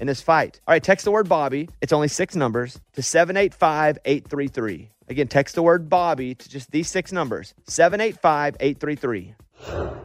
in this fight. All right, text the word Bobby. It's only six numbers to 785 833. Again, text the word Bobby to just these six numbers 785 833.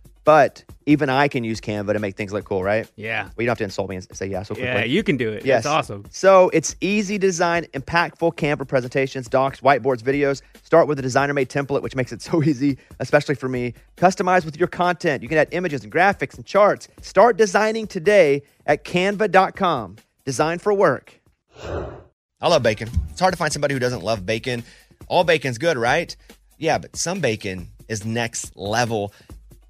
But even I can use Canva to make things look cool, right? Yeah. Well, you don't have to insult me and say yeah so quickly. Yeah, you can do it. Yes. It's awesome. So it's easy design, impactful Canva presentations, docs, whiteboards, videos. Start with a designer made template, which makes it so easy, especially for me. Customize with your content. You can add images and graphics and charts. Start designing today at canva.com. Design for work. I love bacon. It's hard to find somebody who doesn't love bacon. All bacon's good, right? Yeah, but some bacon is next level.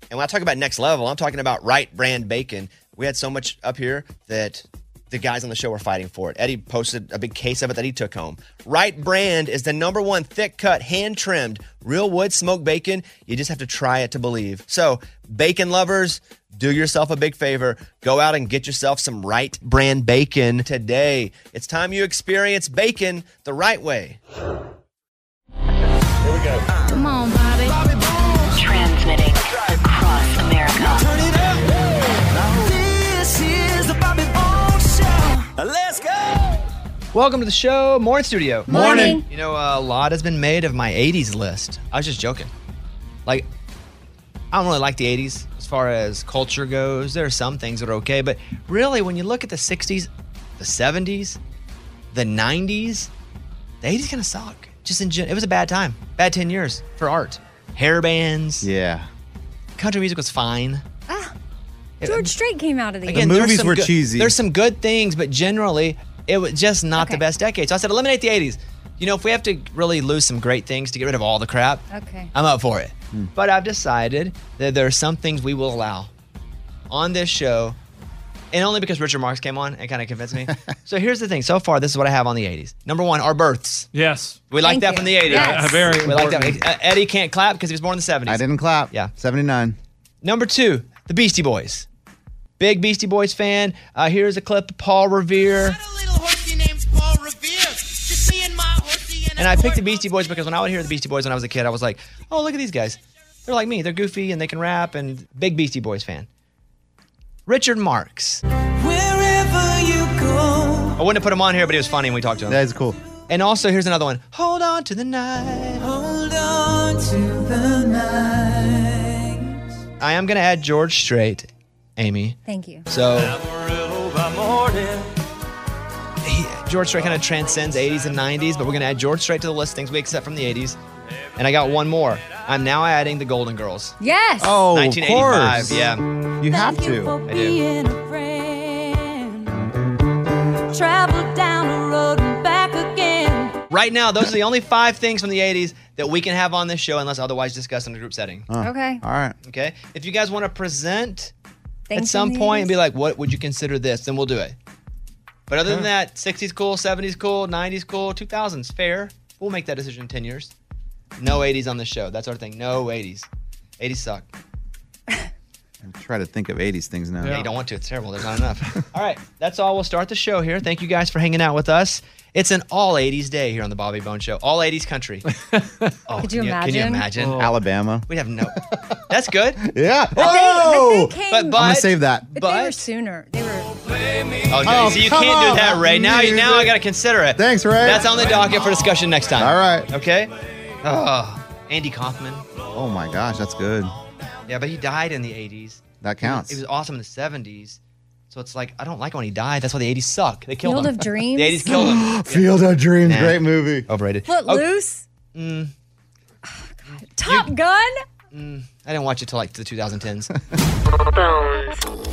And when I talk about next level, I'm talking about Wright brand bacon. We had so much up here that the guys on the show were fighting for it. Eddie posted a big case of it that he took home. Wright brand is the number one thick cut, hand trimmed, real wood smoked bacon. You just have to try it to believe. So, bacon lovers, do yourself a big favor. Go out and get yourself some Wright brand bacon today. It's time you experience bacon the right way. Here we go. Come on, Bobby. Transmitting Welcome to the show, Morning Studio. Morning. You know, a lot has been made of my 80s list. I was just joking. Like, I don't really like the 80s as far as culture goes. There are some things that are okay, but really, when you look at the 60s, the 70s, the 90s, the 80s kind of suck. Just in gen- it was a bad time. Bad 10 years for art. Hair bands. Yeah. Country music was fine. Ah, George Strait came out of the Again, The there's movies some were good- cheesy. There's some good things, but generally, it was just not the best decade. So I said, eliminate the 80s. You know, if we have to really lose some great things to get rid of all the crap, Okay. I'm up for it. But I've decided that there are some things we will allow on this show, and only because Richard Marx came on and kind of convinced me. so here's the thing. So far, this is what I have on the 80s. Number one, our births. Yes. We like Thank that you. from the 80s. Yes. Uh, very We like important. that. Uh, Eddie can't clap because he was born in the 70s. I didn't clap. Yeah. 79. Number two, the Beastie Boys. Big Beastie Boys fan. Uh, here's a clip of Paul Revere. A little horsey named Paul Revere. Just me and my horsey and And I picked the Beastie Boys because when I would hear the Beastie Boys when I was a kid, I was like, oh, look at these guys. They're like me. They're goofy and they can rap and big Beastie Boys fan. Richard Marx. Wherever you go. I wouldn't have put him on here, but he was funny and we talked to him. That is cool. And also, here's another one. Hold on to the night. Hold on to the night. I am going to add George Strait, Amy. Thank you. So Amarillo by morning. he, George Strait kind of transcends 80s and 90s, but we're going to add George Strait to the list, things we accept from the 80s. And I got one more. I'm now adding the Golden Girls. Yes. Oh, of 1985. course. Yeah. You have Thank you to. for I do. being a friend. Travel down the road and back again. Right now, those are the only five things from the 80s that we can have on this show unless otherwise discussed in a group setting. Okay. All right. Okay? If you guys want to present Things at some from the point and be like, what would you consider this? Then we'll do it. But other than that, 60s cool, 70s cool, 90s cool, 2000s fair. We'll make that decision in 10 years. No 80s on the show. That's our thing. No 80s. 80s suck. I'm trying to think of 80s things now. Yeah, you don't want to. It's terrible. There's not enough. all right. That's all. We'll start the show here. Thank you guys for hanging out with us. It's an all 80s day here on the Bobby Bone Show. All 80s country. Oh, Could you can Can you imagine? imagine? Oh. Alabama. We'd have no. That's good. Yeah. But they, Oh! but they came, But, but I'm going to save that. but they were sooner. They were Oh, no, Oh, see, you can't do that, Ray. Now, you, now I got to consider it. Thanks, Ray. That's on the docket for discussion next time. All right. Okay. Oh, Andy Kaufman. Oh my gosh, that's good. Yeah, but he died in the 80s. That He was- counts. He was awesome in the 70s. So it's like, I don't like when he died. That's why the 80s suck. They killed Field him. of Dreams. The 80s killed him. Field of Dreams, Nah. great movie. Overrated. Footloose. Mm, Top Gun. I didn't watch it till like the 2010s.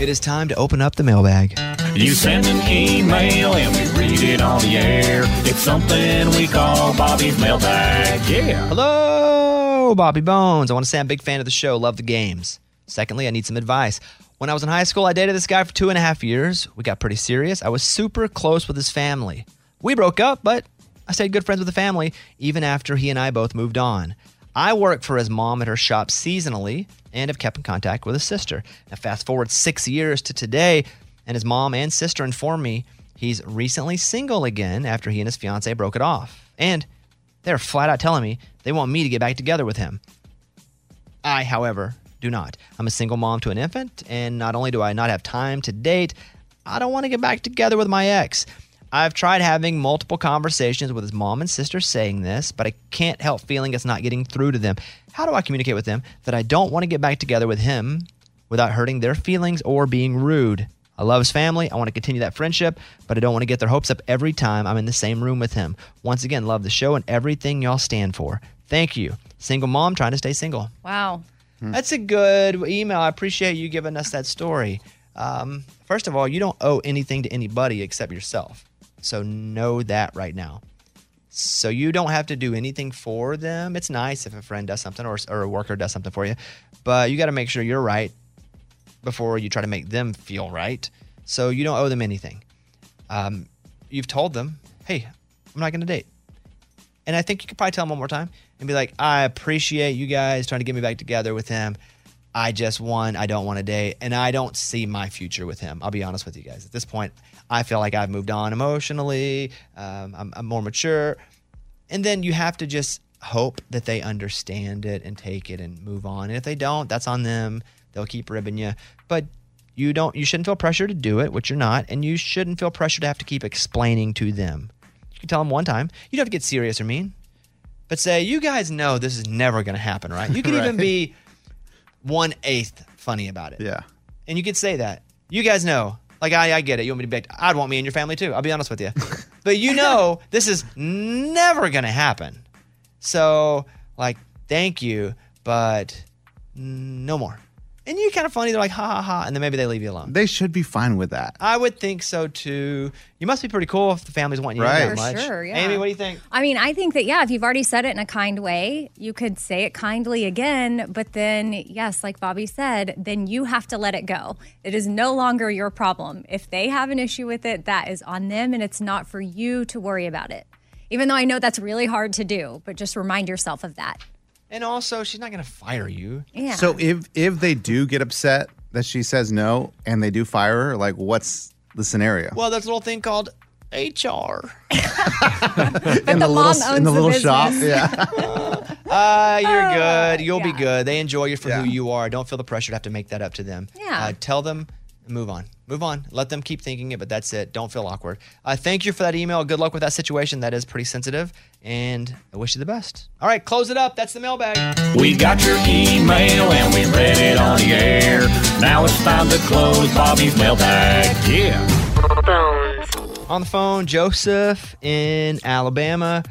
It is time to open up the mailbag. You send an email and we read it on the air. It's something we call Bobby's mailbag. Yeah. Hello, Bobby Bones. I want to say I'm a big fan of the show. Love the games. Secondly, I need some advice. When I was in high school, I dated this guy for two and a half years. We got pretty serious. I was super close with his family. We broke up, but I stayed good friends with the family even after he and I both moved on. I work for his mom at her shop seasonally and have kept in contact with his sister. Now, fast forward six years to today, and his mom and sister inform me he's recently single again after he and his fiance broke it off. And they're flat out telling me they want me to get back together with him. I, however, do not. I'm a single mom to an infant, and not only do I not have time to date, I don't want to get back together with my ex. I've tried having multiple conversations with his mom and sister saying this, but I can't help feeling it's not getting through to them. How do I communicate with them that I don't want to get back together with him without hurting their feelings or being rude? I love his family. I want to continue that friendship, but I don't want to get their hopes up every time I'm in the same room with him. Once again, love the show and everything y'all stand for. Thank you. Single mom trying to stay single. Wow. That's a good email. I appreciate you giving us that story. Um, first of all, you don't owe anything to anybody except yourself. So know that right now. So you don't have to do anything for them. It's nice if a friend does something or, or a worker does something for you, but you got to make sure you're right before you try to make them feel right. So you don't owe them anything. Um, you've told them, hey, I'm not going to date. And I think you could probably tell them one more time and be like, I appreciate you guys trying to get me back together with him. I just won. I don't want to date. And I don't see my future with him. I'll be honest with you guys. At this point, I feel like I've moved on emotionally. Um, I'm, I'm more mature. And then you have to just hope that they understand it and take it and move on. And if they don't, that's on them. They'll keep ribbing you. But you don't you shouldn't feel pressure to do it, which you're not, and you shouldn't feel pressure to have to keep explaining to them. You can tell them one time. You don't have to get serious or mean. But say, you guys know this is never gonna happen, right? You can even be one eighth funny about it. Yeah. And you could say that. You guys know. Like I, I get it. You want me to be I'd want me and your family too. I'll be honest with you. but you know this is never gonna happen. So like, thank you, but no more. And you're kind of funny. They're like, ha ha ha, and then maybe they leave you alone. They should be fine with that. I would think so too. You must be pretty cool if the family's wanting you Right. that For much. sure, yeah. Amy, what do you think? I mean, I think that, yeah, if you've already said it in a kind way, you could say it kindly again. But then, yes, like Bobby said, then you have to let it go. It is no longer your problem. If they have an issue with it, that is on them and it's not for you to worry about it. Even though I know that's really hard to do, but just remind yourself of that. And also, she's not going to fire you. Yeah. So if if they do get upset that she says no and they do fire her, like what's the scenario? Well, there's a little thing called HR. in the little mom s- owns in the the little shop. Yeah. Uh, you're good. You'll be good. They enjoy you for who you are. Don't feel the pressure to have to make that up to them. Yeah. Uh, tell them, move on. Move on. Let them keep thinking it, but that's it. Don't feel awkward. Uh, thank you for that email. Good luck with that situation. That is pretty sensitive, and I wish you the best. All right, close it up. That's the mailbag. We got your email and we read it on the air. Now it's time to close Bobby's mailbag. Yeah. On the phone, Joseph in Alabama.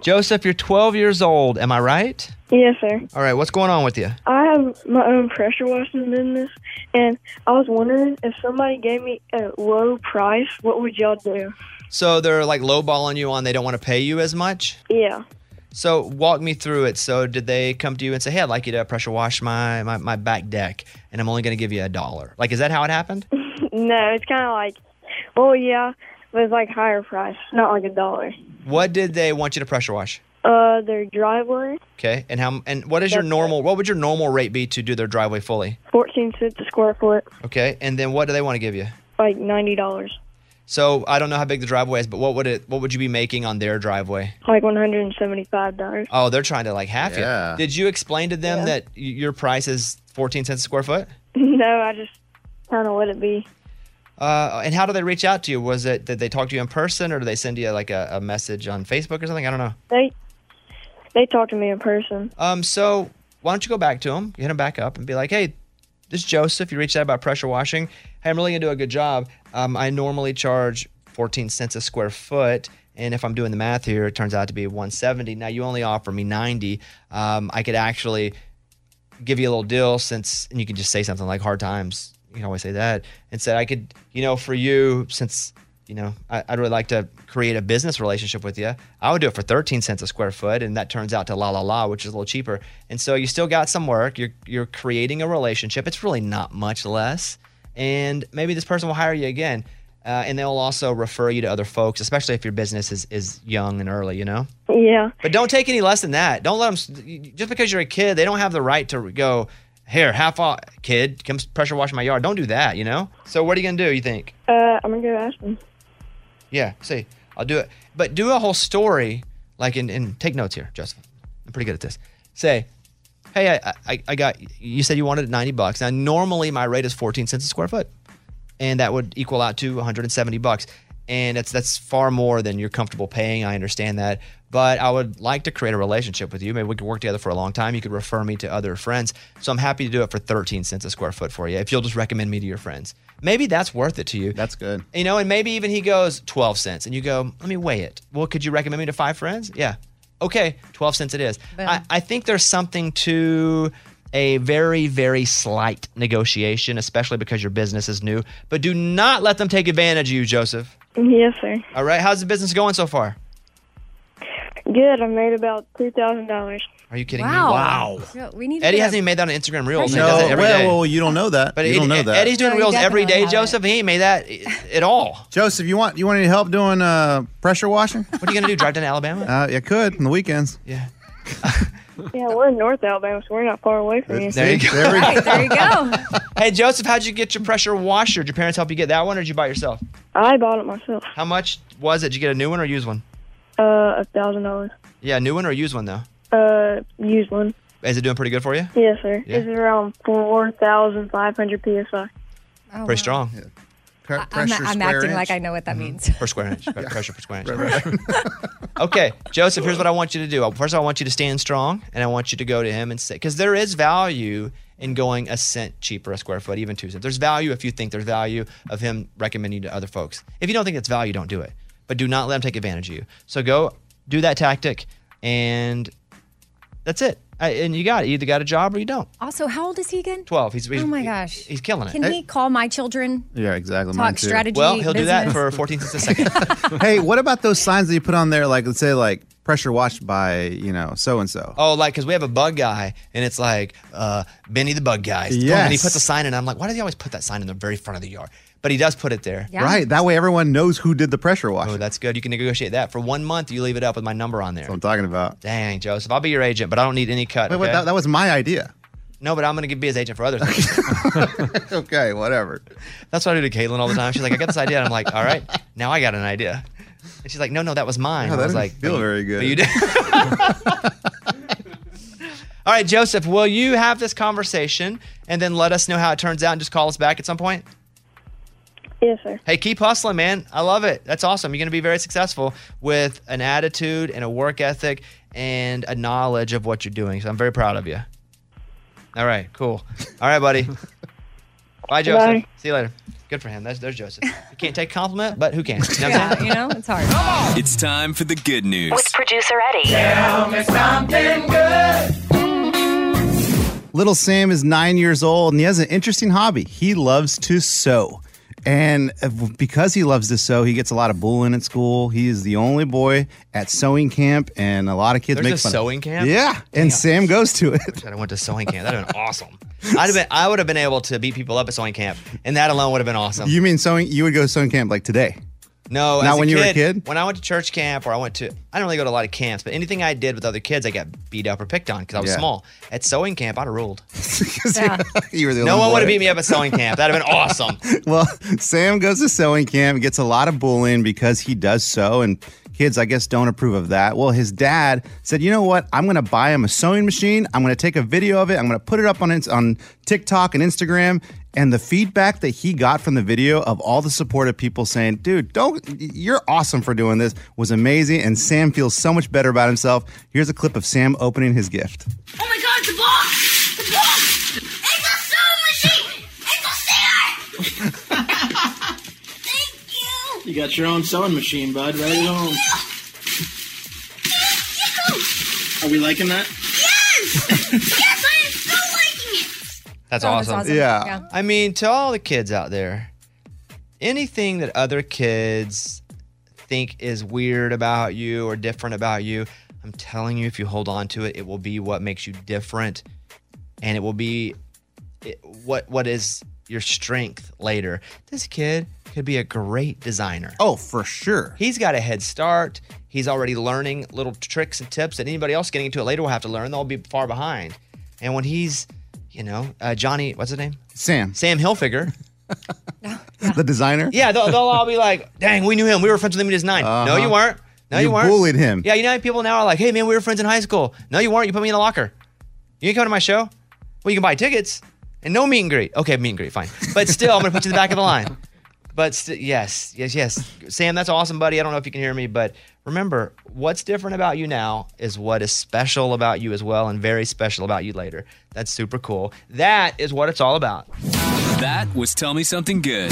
Joseph, you're 12 years old. Am I right? Yes, sir. All right, what's going on with you? I have my own pressure washing business, and I was wondering if somebody gave me a low price, what would y'all do? So they're like lowballing you on they don't want to pay you as much? Yeah. So walk me through it. So did they come to you and say, "Hey, I'd like you to pressure wash my my, my back deck, and I'm only going to give you a dollar"? Like, is that how it happened? No, it's kind of like, well, yeah, but it's like higher price, not like a dollar. What did they want you to pressure wash? Uh, their driveway, Okay, and how and what is your That's normal? What would your normal rate be to do their driveway fully? 14 cents a square foot, Okay, and then what do they want to give you? like $90, So I don't know how big the driveway is, but what would it? What would you be making on their driveway? like $175. Oh, they're trying to like half Yeah. you. Did you explain to them Yeah. that your price is 14 cents a square foot? no, I just kind of let it be. Uh, and how do they reach out to you? Was it did they talk to you in person, or do they send you like a, a message on Facebook or something? I don't know. They they talked to me in person. Um, so why don't you go back to him, hit him back up, and be like, "Hey, this is Joseph. You reached out about pressure washing. Hey, I'm really gonna do a good job. Um, I normally charge 14 cents a square foot." And if I'm doing the math here, it turns out to be 170. Now you only offer me 90. Um, I could actually give you a little deal since, and you can just say something like hard times. You can always say that. And said, I could, you know, for you, since, you know, I, I'd really like to create a business relationship with you, I would do it for 13 cents a square foot. And that turns out to la la la, which is a little cheaper. And so you still got some work. You're, you're creating a relationship. It's really not much less. And maybe this person will hire you again. Uh, and they'll also refer you to other folks, especially if your business is, is young and early, you know? Yeah. But don't take any less than that. Don't let them. Just because you're a kid, they don't have the right to go. Here, half off, kid. Come pressure wash my yard. Don't do that. You know. So what are you gonna do? You think? Uh, I'm gonna go ask them. Yeah. See, I'll do it. But do a whole story, like in, and take notes here, Joseph. I'm pretty good at this. Say, hey, I, I, I got. You said you wanted ninety bucks. Now normally my rate is fourteen cents a square foot, and that would equal out to 170 bucks. And that's that's far more than you're comfortable paying. I understand that, but I would like to create a relationship with you. Maybe we could work together for a long time. You could refer me to other friends. So I'm happy to do it for 13 cents a square foot for you. If you'll just recommend me to your friends, maybe that's worth it to you. That's good. You know, and maybe even he goes 12 cents and you go, let me weigh it. Well, could you recommend me to five friends? Yeah. Okay, 12 cents it is. I, I think there's something to a very, very slight negotiation, especially because your business is new. But do not let them take advantage of you, Joseph. Yes, sir. All right, how's the business going so far? Good. I made about two thousand dollars. Are you kidding Wow. me? Wow. Yeah, We need to Eddie get hasn't even made that on Instagram Reels. He No, does it every day. well, well, you don't know that. But you Eddie- don't know that. Eddie's doing No, he Reels every definitely day, haven't. Joseph. He ain't made that at all. Joseph, you want you want any help doing uh, pressure washing? What are you going to do? Drive down to Alabama? Uh, you could on the weekends. Yeah. Yeah, we're in North Alabama, so we're not far away from you. There you go. There we Right, there you go. Hey, Joseph, how'd you get your pressure washer? Did your parents help you get that one or did you buy it yourself? I bought it myself. How much was it? Did you get a new one or a used one? Uh, a thousand dollars. Yeah, a new one or a used one, though? Uh, used one. Is it doing pretty good for you? Yes, sir. Yeah. It's around four thousand five hundred psi. Oh, Pretty wow. strong. Pre- I'm, I'm acting inch. like I know what that Mm-hmm. means. Per square inch. Pre- Pressure per square inch. okay, Joseph, here's what I want you to do. First, I want you to stand strong, and I want you to go to him and say, because there is value in going a cent cheaper a square foot, even two cents. There's value if you think there's value of him recommending to other folks. If you don't think it's value, don't do it. But do not let him take advantage of you. So go do that tactic, and that's it. I, and you got it. You either got a job or you don't. Also, how old is he again? 12. He's, he's Oh my gosh. He's killing it. Can he call my children? Yeah, exactly. Mine Talk too. strategy. well, he'll do that business? for 14 cents a second. hey, what about those signs that you put on there? Like, let's say, like pressure washed by you know so and so. Oh, like because we have a bug guy, and it's like uh, Benny the bug guy. And he puts a sign in. I'm like, why does he always put that sign in the very front of the yard? But he does put it there. Yeah. Right. That way, everyone knows who did the pressure wash. Oh, that's good. You can negotiate that for one month. You leave it up with my number on there. That's what I'm talking about. Dang, Joseph, I'll be your agent, but I don't need any cut. Wait, wait, that, that was my idea. no, but I'm going to be his agent for other things. Okay, whatever. That's what I do to Caitlin all the time. She's like, I got this idea. And I'm like, all right, now I got an idea. And she's like, no, no, that was mine. Oh, I that was didn't like, feel "But very good." but you did. all right, Joseph, will you have this conversation and then let us know how it turns out and just call us back at some point? Yes, sir. Hey, keep hustling, man. I love it. That's awesome. You're going to be very successful with an attitude and a work ethic and a knowledge of what you're doing. So I'm very proud of you. All right, cool. All right, buddy. Bye, Joseph. Bye. See you later. Good for him. That's, there's Joseph. You can't take compliment, but who can? You know Yeah, you know, it's hard. It's time for the good news. With producer Eddie. Tell me something good. Little Sam is nine years old and he has an interesting hobby. He loves to sew. And because he loves to sew, he gets a lot of bullying at school. He is the only boy at sewing camp, and a lot of kids make fun of him. There's make a fun sewing of camp? Yeah, and Sam goes to it. God, I went to sewing camp. That'd have been awesome. I'd have been, I would have been able to beat people up at sewing camp, and that alone would have been awesome. You mean sewing? You would go to sewing camp like today? No, Not as when you were a kid? When I went to church camp or I went to, I don't really go to a lot of camps, but anything I did with other kids, I got beat up or picked on because I was Yeah. small. At sewing camp, I'd have ruled. 'Cause Yeah. you were the No one would have beat me up at sewing camp. That'd have been awesome. Well, Sam goes to sewing camp, gets a lot of bullying because he does sew, and kids, I guess, don't approve of that. Well, his dad said, you know what? I'm going to buy him a sewing machine. I'm going to take a video of it. I'm going to put it up on, on TikTok and Instagram. And the feedback that he got from the video of all the supportive people saying, dude, don't, you're awesome for doing this was amazing. And Sam feels so much better about himself. Here's a clip of Sam opening his gift. Oh my god, the box! You! You got your own sewing machine, bud. Right at home. Are we liking that? Yes! yes, I am so liking it! That's Oh, that's awesome. awesome. Yeah. Yeah. I mean, to all the kids out there, anything that other kids think is weird about you or different about you, I'm telling you, if you hold on to it, it will be what makes you different, and it will be it, what what is your strength later. This kid could be a great designer. Oh, for sure. He's got a head start. He's already learning little tricks and tips that anybody else getting into it later will have to learn. They'll be far behind. And when he's, you know, uh, Johnny, what's his name? Sam, Sam Hilfiger. the designer. Yeah, they'll, they'll all be like, "Dang, we knew him. We were friends with him in his 9 No, Uh-huh. you weren't. No, you, You weren't. bullied him. Yeah, you know how people now are like, "Hey, man, we were friends in high school." No, you weren't. You put me in the locker. You ain't come to my show. Well, you can buy tickets and no meet and greet. Okay, meet and greet, fine. But still, I'm gonna put you in the back of the line. But st- yes, yes, yes, Sam, that's awesome, buddy. I don't know if you can hear me, but remember, what's different about you now is what is special about you as well, and very special about you later. That's super cool. That is what it's all about. That was Tell Me Something Good.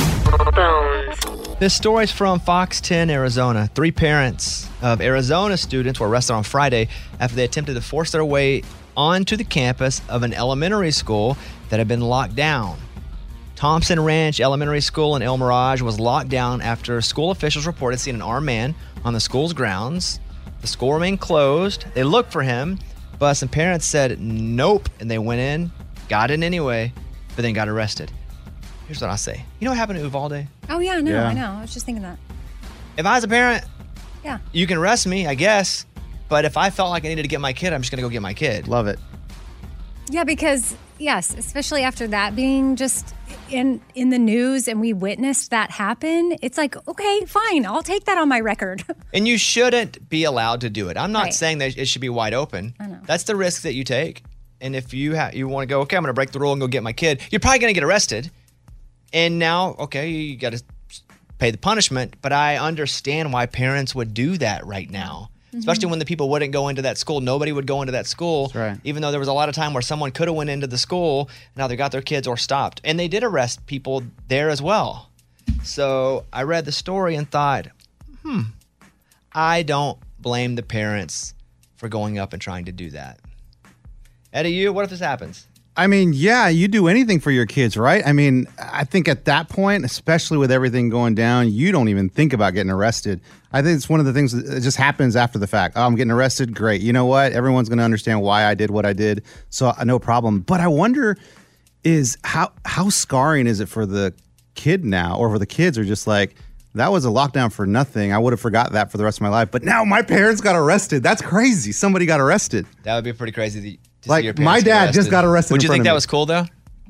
This story's from Fox 10, Arizona. Three parents of Arizona students were arrested on Friday after they attempted to force their way onto the campus of an elementary school that had been locked down. Thompson Ranch Elementary School in El Mirage was locked down after school officials reported seeing an armed man on the school's grounds. The school remained closed. They looked for him, but some parents said nope, and they went in, got in anyway, but then got arrested. Here's what I say. You know what happened to Uvalde? Oh yeah, no, Yeah. I know. I was just thinking that. If I was a parent, Yeah. you can arrest me, I guess. But if I felt like I needed to get my kid, I'm just gonna go get my kid. Love it. Yeah, because yes, especially after that being just in in the news and we witnessed that happen, it's like, okay, fine, I'll take that on my record. And you shouldn't be allowed to do it. I'm not Right. saying that it should be wide open. I know. That's the risk that you take. And if you ha- you want to go, okay, I'm gonna break the rule and go get my kid, you're probably gonna get arrested. And now, okay, you got to pay the punishment. But I understand why parents would do that right now. Especially when the people wouldn't go into that school, nobody would go into that school. right. Even though there was a lot of time where someone could have went into the school, now they got their kids or stopped, and they did arrest people there as well. So I read the story and thought, hmm, I don't blame the parents for going up and trying to do that. Eddie, you, what if this happens? I mean, yeah, you do anything for your kids, right? I mean, I think at that point, especially with everything going down, you don't even think about getting arrested. I think it's one of the things that just happens after the fact. Oh, I'm getting arrested. Great. You know what? Everyone's going to understand why I did what I did. So uh, no problem. But I wonder is how how scarring is it for the kid now or for the kids are just like that was a lockdown for nothing. I would have forgot that for the rest of my life. But now my parents got arrested. That's crazy. Somebody got arrested. That would be pretty crazy Like, see your my parents get dad just got arrested Would in you front think of that me. was cool though?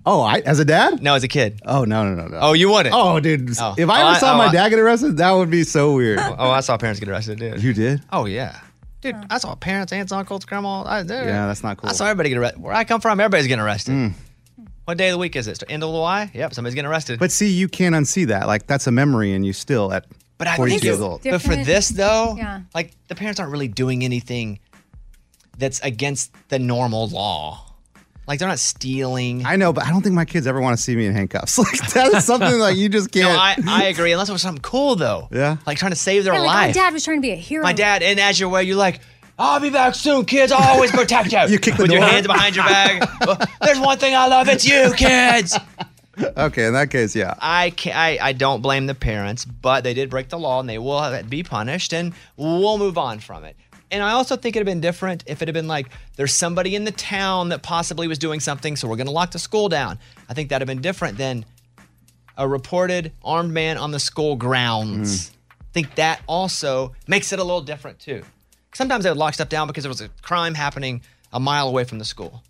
Oh, I as a dad? No, as a kid. Oh no no no no. Oh, you wouldn't? Oh, dude. Oh. If I Oh, ever I- saw oh, my I- dad get arrested, that would be so weird. Oh, I saw parents get arrested, dude. you did? Oh yeah, dude. I saw parents, aunts, uncles, grandma. I, Yeah, that's not cool. I saw everybody get arrested. Where I come from, everybody's getting arrested. Mm. What day of the week is it? End of July? Yep, somebody's getting arrested. But see, you can't unsee that. Like that's a memory and you still at But I 42 think years it's old. But for this though, Yeah. like the parents aren't really doing anything that's against the normal law. Like they're not stealing. I know, but I don't think my kids ever want to see me in handcuffs. Like that is something like you just can't. I, I agree. Unless it was something cool though. Yeah. Like trying to save their Yeah, like, life. My dad was trying to be a hero. My dad, and as you're away, you're like, I'll be back soon, kids. I'll always protect you. You kick the With your hands behind your back. Well, There's one thing I love. It's you, kids. okay, in that case, yeah. I, can, I I don't blame the parents, but they did break the law and they will have- be punished, and we'll move on from it. And I also think it'd have been different if it had been like there's somebody in the town that possibly was doing something, so we're going to lock the school down. I think that'd have been different than a reported armed man on the school grounds. Mm. I think that also makes it a little different too. Sometimes they would lock stuff down because there was a crime happening a mile away from the school.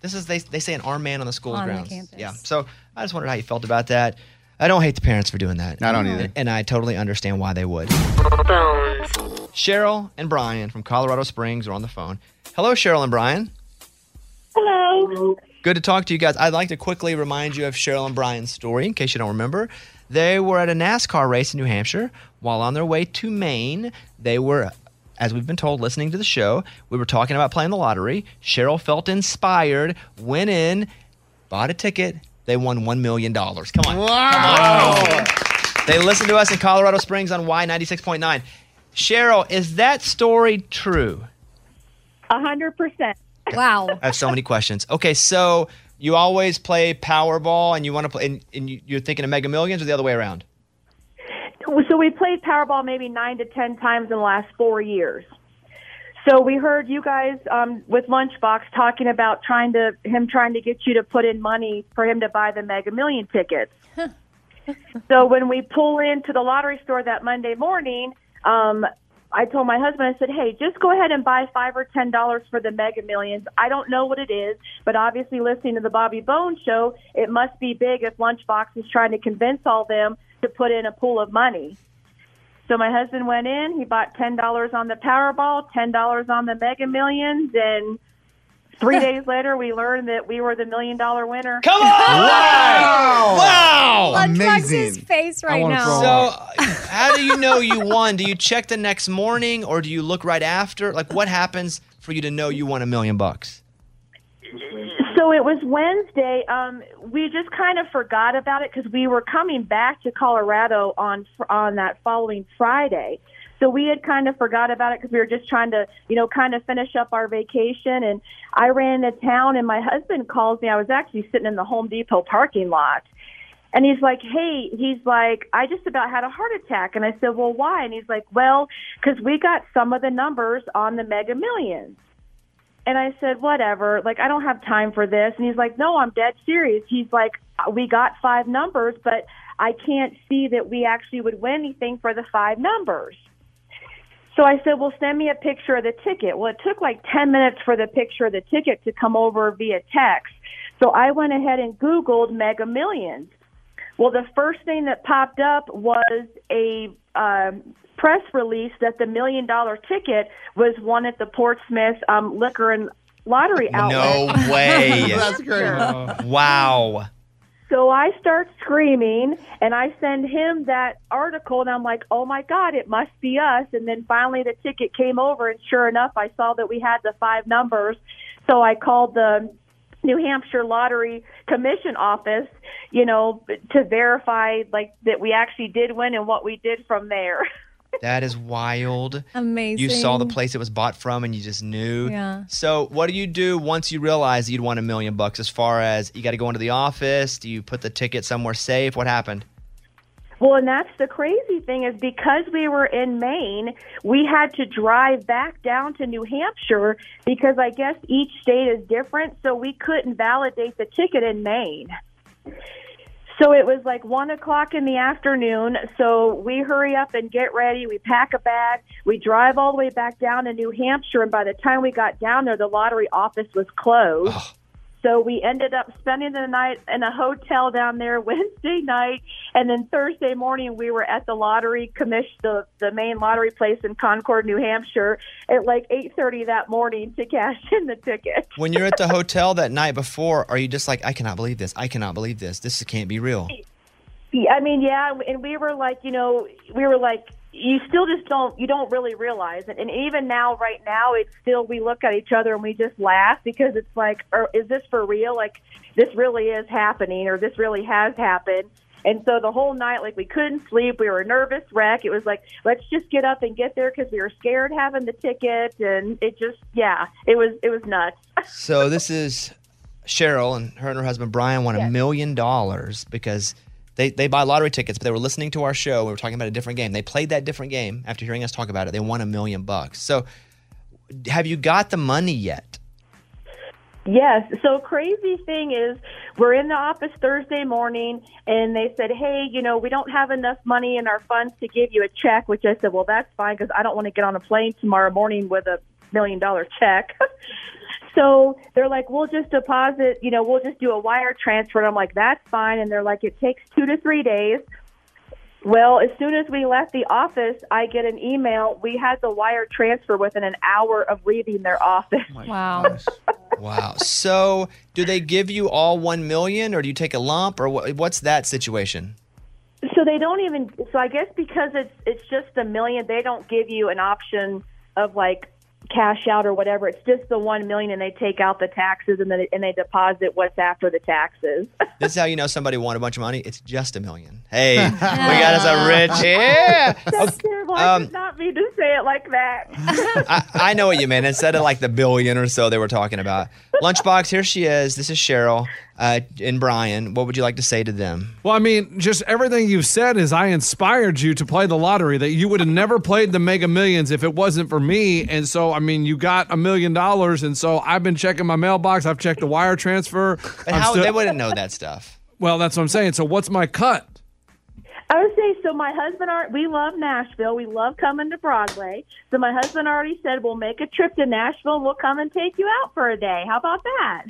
This is they, they say an armed man on the school's On the grounds. campus. Yeah. So I just wondered how you felt about that. I don't hate the parents for doing that. I don't either. And, and I totally understand why they would. Sheryl and Bryan from Colorado Springs are on the phone. Hello, Sheryl and Bryan. Hello. Good to talk to you guys. I'd like to quickly remind you of Sheryl and Bryan's story in case you don't remember. They were at a NASCAR race in New Hampshire. While on their way to Maine, they were, as we've been told, listening to the show. We were talking about playing the lottery. Sheryl felt inspired, went in, bought a ticket. They won $1 million. Come on. Wow. They listened to us in Colorado Springs on Y96.9. Sheryl, is that story true? A hundred percent. Wow. I have so many questions. Okay, so you always play Powerball, and you want to play, and, and you- you're thinking of Mega Millions, or the other way around? So we played Powerball maybe nine to ten times in the last four years. So we heard you guys um, with Lunchbox talking about trying to him trying to get you to put in money for him to buy the Mega Million tickets. so when we pull into the lottery store that Monday morning, um, I told my husband, I said, "Hey, just go ahead and buy five or ten dollars for the Mega Millions. I don't know what it is, but obviously, listening to the Bobby Bones show, it must be big if Lunchbox is trying to convince all them to put in a pool of money." So my husband went in. He bought ten dollars on the Powerball, ten dollars on the Mega Millions, and three days later, we learned that we were the million dollar winner. Come on! Wow! Wow! Lunchbox's face right now. So, how do you know you won? Do you check the next morning, or do you look right after? Like, what happens for you to know you won a million bucks? So it was Wednesday. Um, we just kind of forgot about it because we were coming back to Colorado on on that following Friday. So we had kind of forgot about it because we were just trying to, you know, kind of finish up our vacation. And I ran into town, and my husband calls me. I was actually sitting in the Home Depot parking lot, and he's like, "Hey," he's like, "I just about had a heart attack." And I said, "Well, why?" And he's like, "Well, because we got some of the numbers on the Mega Millions." And I said, whatever, like, I don't have time for this. And he's like, no, I'm dead serious. He's like, uh, we got five numbers, but I can't see that we actually would win anything for the five numbers. So I said, well, send me a picture of the ticket. Well, it took like 10 minutes for the picture of the ticket to come over via text. So I went ahead and Googled Mega Millions. Well, the first thing that popped up was a um, press release that the million dollar ticket was won at the Portsmouth um, Liquor and Lottery outlet. No way! That's great. Wow! So I start screaming and I send him that article and I'm like, oh my God, it must be us. And then finally the ticket came over and sure enough, I saw that we had the five numbers. So I called the New Hampshire Lottery Commission office, you know, to verify like that we actually did win and what we did from there. That is wild. Amazing. You saw the place it was bought from, and you just knew. Yeah. So, what do you do once you realize you'd won a million bucks? As far as you got to go into the office, do you put the ticket somewhere safe? What happened? Well, and that's the crazy thing is because we were in Maine, we had to drive back down to New Hampshire because I guess each state is different, so we couldn't validate the ticket in Maine. So it was like one o'clock in the afternoon. So we hurry up and get ready. We pack a bag. We drive all the way back down to New Hampshire. And by the time we got down there, the lottery office was closed. So we ended up spending the night in a hotel down there Wednesday night, and then Thursday morning we were at the lottery commission, the the main lottery place in Concord, New Hampshire, at like eight thirty that morning to cash in the ticket. When you're at the hotel that night before, are you just like, I cannot believe this. I cannot believe this. This can't be real. I mean, yeah, and we were like, you know, we were like, you still just don't, you don't really realize it. And even now, right now, it's still, we look at each other and we just laugh because it's like, or is this for real? Like, this really is happening or this really has happened. And so the whole night, like, we couldn't sleep. We were a nervous wreck. It was like, let's just get up and get there because we were scared having the ticket. And it just, yeah, it was, it was nuts. So this is Sheryl and her and her husband Bryan won a million dollars because they, they buy lottery tickets, but they were listening to our show. We were talking about a different game. They played that different game after hearing us talk about it. They won a million bucks. So have you got the money yet? Yes. So crazy thing is, we're in the office Thursday morning, and they said, "Hey, you know, we don't have enough money in our funds to give you a check." Which I said, "Well, that's fine because I don't want to get on a plane tomorrow morning with a million dollar check." so they're like, "We'll just deposit. You know, we'll just do a wire transfer." And I'm like, "That's fine." And they're like, "It takes two to three days." Well, as soon as we left the office, I get an email. We had the wire transfer within an hour of leaving their office. Wow. Wow. So, do they give you all one million, or do you take a lump, or what's that situation? So they don't even. So I guess because it's it's just a million, they don't give you an option of like cash out or whatever. It's just the one million, and they take out the taxes and then and they deposit what's after the taxes. This is how you know somebody won a bunch of money. It's just a million. Hey, we got us a rich. Yeah. That's terrible. I um, did not mean to say it like that. I, I know what you meant. Instead of like the billion or so they were talking about. Lunchbox, here she is. This is Sheryl uh, and Bryan. What would you like to say to them? Well, I mean, just everything you've said is I inspired you to play the lottery. That you would have never played the Mega Millions if it wasn't for me. And so, I mean, you got a million dollars, and so I've been checking my mailbox. I've checked the wire transfer. And I'm how still- they wouldn't know that stuff. well, that's what I'm saying. So, what's my cut? I would say so. My husband, are, we love Nashville. We love coming to Broadway. So my husband already said we'll make a trip to Nashville and we'll come and take you out for a day. How about that?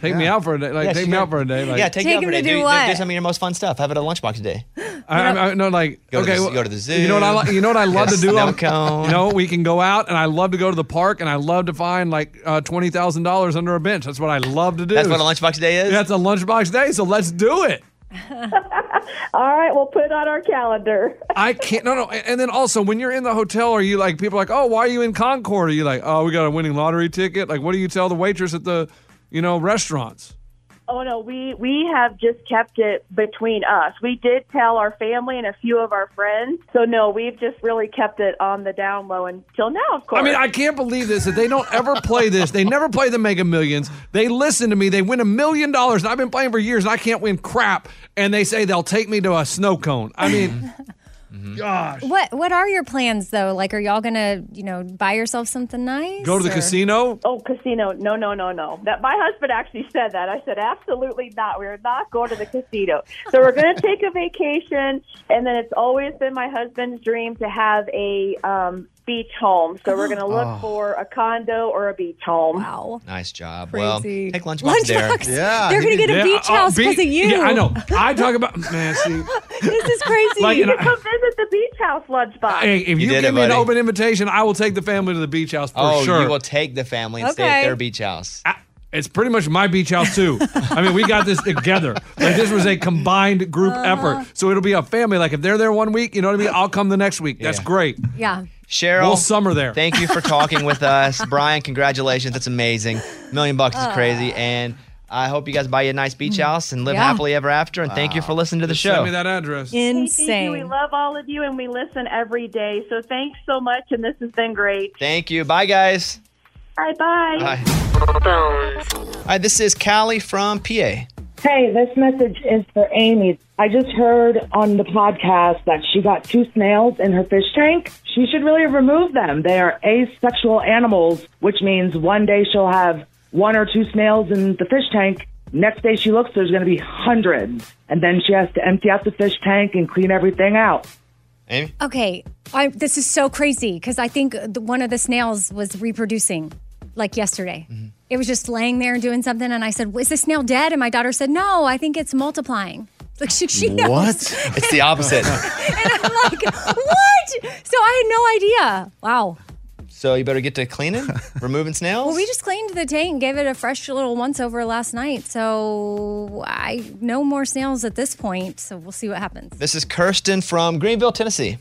Take me out for a day. Like, Yeah, take she me did. out for a day. Like, yeah, take, Take you out for him a to day. do do, what? do some of your most fun stuff. Have it at a lunchbox today. I, I, I no, like Go to okay, the- well, go to the zoo. You know what I like? You know what I love Get to do? snow I'm- cone. You know, we can go out, and I love to go to the park, and I love to find like uh, twenty thousand dollars under a bench. That's what I love to do. That's what a lunchbox day is. Yeah, a lunchbox day, so let's do it. All right, we'll put it on our calendar. I can't. No, no. And then also, when you're in the hotel, are you like people are like, oh, why are you in Concord? Are you like, oh, we got a winning lottery ticket? Like, what do you tell the waitress at the, you know, restaurants? Oh no, we we have just kept it between us. We did tell our family and a few of our friends. So no, we've just really kept it on the down low until now. Of course. I mean, I can't believe this that they don't ever play this. They never play the Mega Millions. They listen to me. They win a million dollars, and I've been playing for years, and I can't win crap. And they say they'll take me to a snow cone. I mean, gosh, What What are your plans though? Like, are y'all gonna, you know, buy yourself something nice? go to the or- casino. Oh, casino? No, no, no, no. That my husband actually said that. I said absolutely not. We are not going to the casino. So we're going to take a vacation, and then it's always been my husband's dream to have a um, beach home. So we're going to look Oh. for a condo or a beach home. Wow. Nice job. Crazy. Well, take lunchbox, there. Lunchbox. Yeah, They're gonna get a Yeah, beach oh, house be- because of you. Yeah, I know. I talk about man. See, this is crazy. Like, and You I- come visit the beach house lunchbox. hey, if You you, give it, me an open invitation, I will take the family to the beach house for Oh, sure. you will take the family and stay at their beach house. I- it's pretty much my beach house too. I mean, we got this together. Like this was a combined group Uh-huh. effort. So it'll be a family. Like if they're there one week, you know what I mean? I'll come the next week. That's Yeah. great. yeah. Sheryl, We'll summer there. Thank you for talking with us. Bryan, congratulations. That's amazing. Million bucks is crazy. Ah. And I hope you guys buy you a nice beach mm. house and live Yeah. happily ever after. And thank you for listening to the Just show. Send me that address. Hey, thank you. Insane. We love all of you, and we listen every day. So thanks so much, and this has been great. Thank you. Bye, guys. All right, bye. Bye. Hi, this is Callie from PA. Hey, this message is for Amy. I just heard on the podcast that she got two snails in her fish tank. She should really remove them. They are asexual animals, which means one day she'll have one or two snails in the fish tank. Next day she looks, there's going to be hundreds. And then she has to empty out the fish tank and clean everything out. Amy? Okay, I, this is so crazy because I think the, one of the snails was reproducing like yesterday. Mm-hmm. It was just laying there and doing something, and I said, "Was the snail dead?" And my daughter said, "No, I think it's multiplying." Like she, she knows. What? It's the opposite. And I'm like, "What?" So I had no idea. Wow. so you better get to cleaning, removing snails. Well, we just cleaned the tank, gave it a fresh little once over last night. So I no more snails at this point. So we'll see what happens. this is Kirsten from Greenville, Tennessee.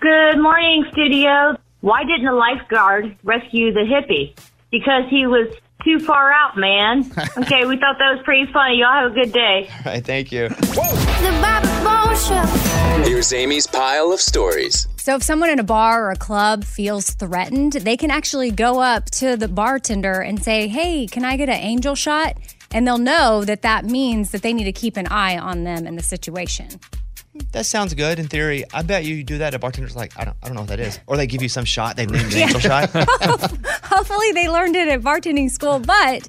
Good morning, studio. Why didn't the lifeguard rescue the hippie? Because he was too far out, man. Okay, we thought that was pretty funny. Y'all have a good day. All right, thank you. The Show. Here's Amy's pile of stories. So if someone in a bar or a club feels threatened, they can actually go up to the bartender and say, "Hey, can I get an angel shot?" And they'll know that that means that they need to keep an eye on them in the situation. That sounds good in theory. I bet you do that. A bartender's like, I don't, I don't know what that is. Or they give you some shot. They named it angel shot. Hopefully, they learned it at bartending school. But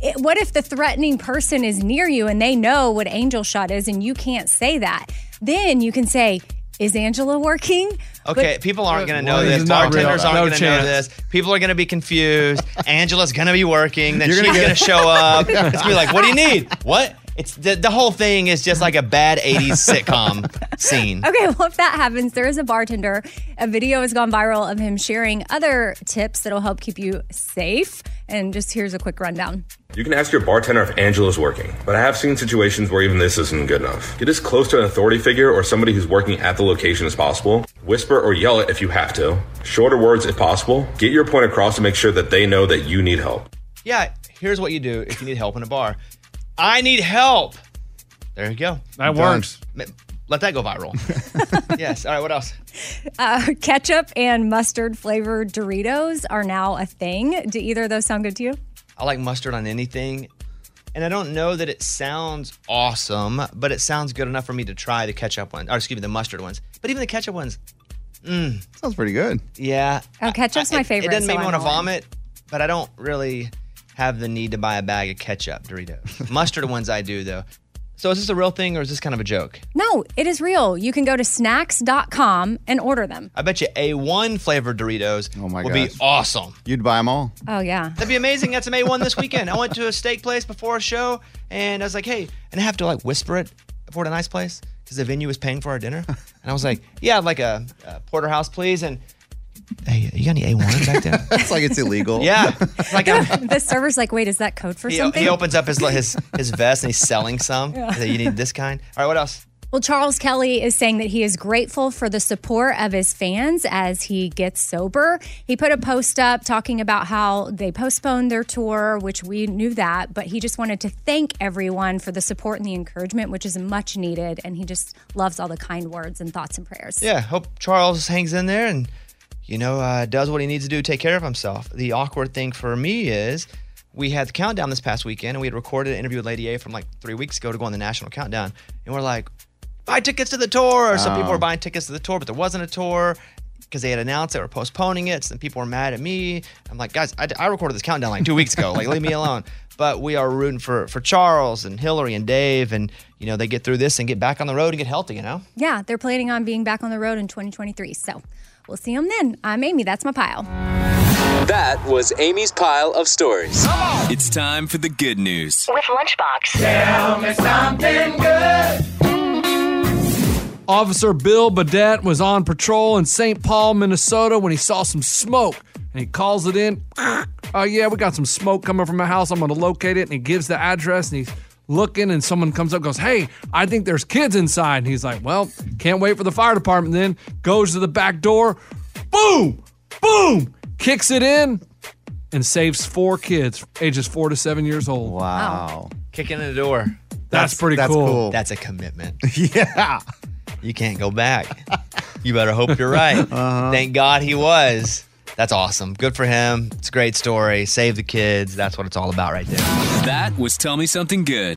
it, what if the threatening person is near you and they know what angel shot is, and you can't say that? Then you can say, "Is Angela working?" Okay, But- people aren't going to know Well, this. it's not real. Bartenders aren't No going to know this. People are going to be confused. Angela's going to be working. Then You're she's gonna going to show up. It's going to be like, what do you need? What? It's the, the whole thing is just like a bad 80s sitcom scene. Okay, well, if that happens, there is a bartender. A video has gone viral of him sharing other tips that'll help keep you safe. And just here's a quick rundown. You can ask your bartender if Angela's working, but I have seen situations where even this isn't good enough. Get as close to an authority figure or somebody who's working at the location as possible. Whisper or yell it if you have to. Shorter words if possible. Get your point across to make sure that they know that you need help. Yeah, here's what you do if you need help in a bar. I need help. There you go. That works. Let that go viral. yes. All right. What else? Uh, ketchup and mustard flavored Doritos are now a thing. Do either of those sound good to you? I like mustard on anything. And I don't know that it sounds awesome, but it sounds good enough for me to try the ketchup ones, or excuse me, the mustard ones. But even the ketchup ones, mm, Sounds pretty good. yeah. Oh, ketchup's I- my it- favorite. It doesn't so make me want to vomit, but I don't really have the need to buy a bag of ketchup Doritos. mustard ones I do though. So is this a real thing or is this kind of a joke? No, it is real. You can go to snacks.com and order them. I bet you A1 flavored Doritos Oh my will be gosh. awesome. You'd buy them all. Oh, yeah. That'd be amazing. That's some A1 this weekend. I went to a steak place before a show and I was like, hey, and I have to like whisper it before a nice place because the venue was paying for our dinner. And I was like, yeah, I'd like a, a porterhouse, please. And hey, you got any A1 back there? It's like it's illegal. yeah. It's like I'm, the server's like, wait, is that code for he, something? he opens up his, his, his vest and he's selling some. Yeah. Like, you need this kind. All right, what else? Well, Charles Kelly is saying that he is grateful for the support of his fans as he gets sober. He put a post up talking about how they postponed their tour, which we knew that, but he just wanted to thank everyone for the support and the encouragement, which is much needed. And he just loves all the kind words and thoughts and prayers. Yeah, hope Charles hangs in there and, you know, uh, does what he needs to do to take care of himself. The awkward thing for me is we had the countdown this past weekend and we had recorded an interview with Lady A from like three weeks ago to go on the national countdown. And we're like, buy tickets to the tour. Or some people Oh. were buying tickets to the tour, but there wasn't a tour because they had announced they were postponing it. So people were mad at me. I'm like, guys, I, I recorded this countdown like two weeks ago. Like, leave me alone. But we are rooting for for Charles and Hillary and Dave, and you know they get through this and get back on the road and get healthy. You know. Yeah, they're planning on being back on the road in 2023. So we'll see them then. I'm Amy. That's my pile. That was Amy's pile of stories. It's time for the good news. With Lunchbox. Tell me something good. Officer Bill Badet was on patrol in St. Paul, Minnesota when he saw some smoke and he calls it in. Oh, yeah, we got some smoke coming from a house. I'm going to locate it. And he gives the address and he's looking and someone comes up and goes, Hey, I think there's kids inside. And he's like, Well, can't wait for the fire department then. Goes to the back door. Boom! Boom! Kicks it in and saves four kids, ages four to seven years old. Wow. Kicking in the door. That's, pretty that's cool. cool. That's a commitment. Yeah. You can't go back. You better hope you're right. Uh-huh. Thank God he was. That's awesome. Good for him. It's a great story. Save the kids. That's what it's all about right there. That was Tell Me Something Good.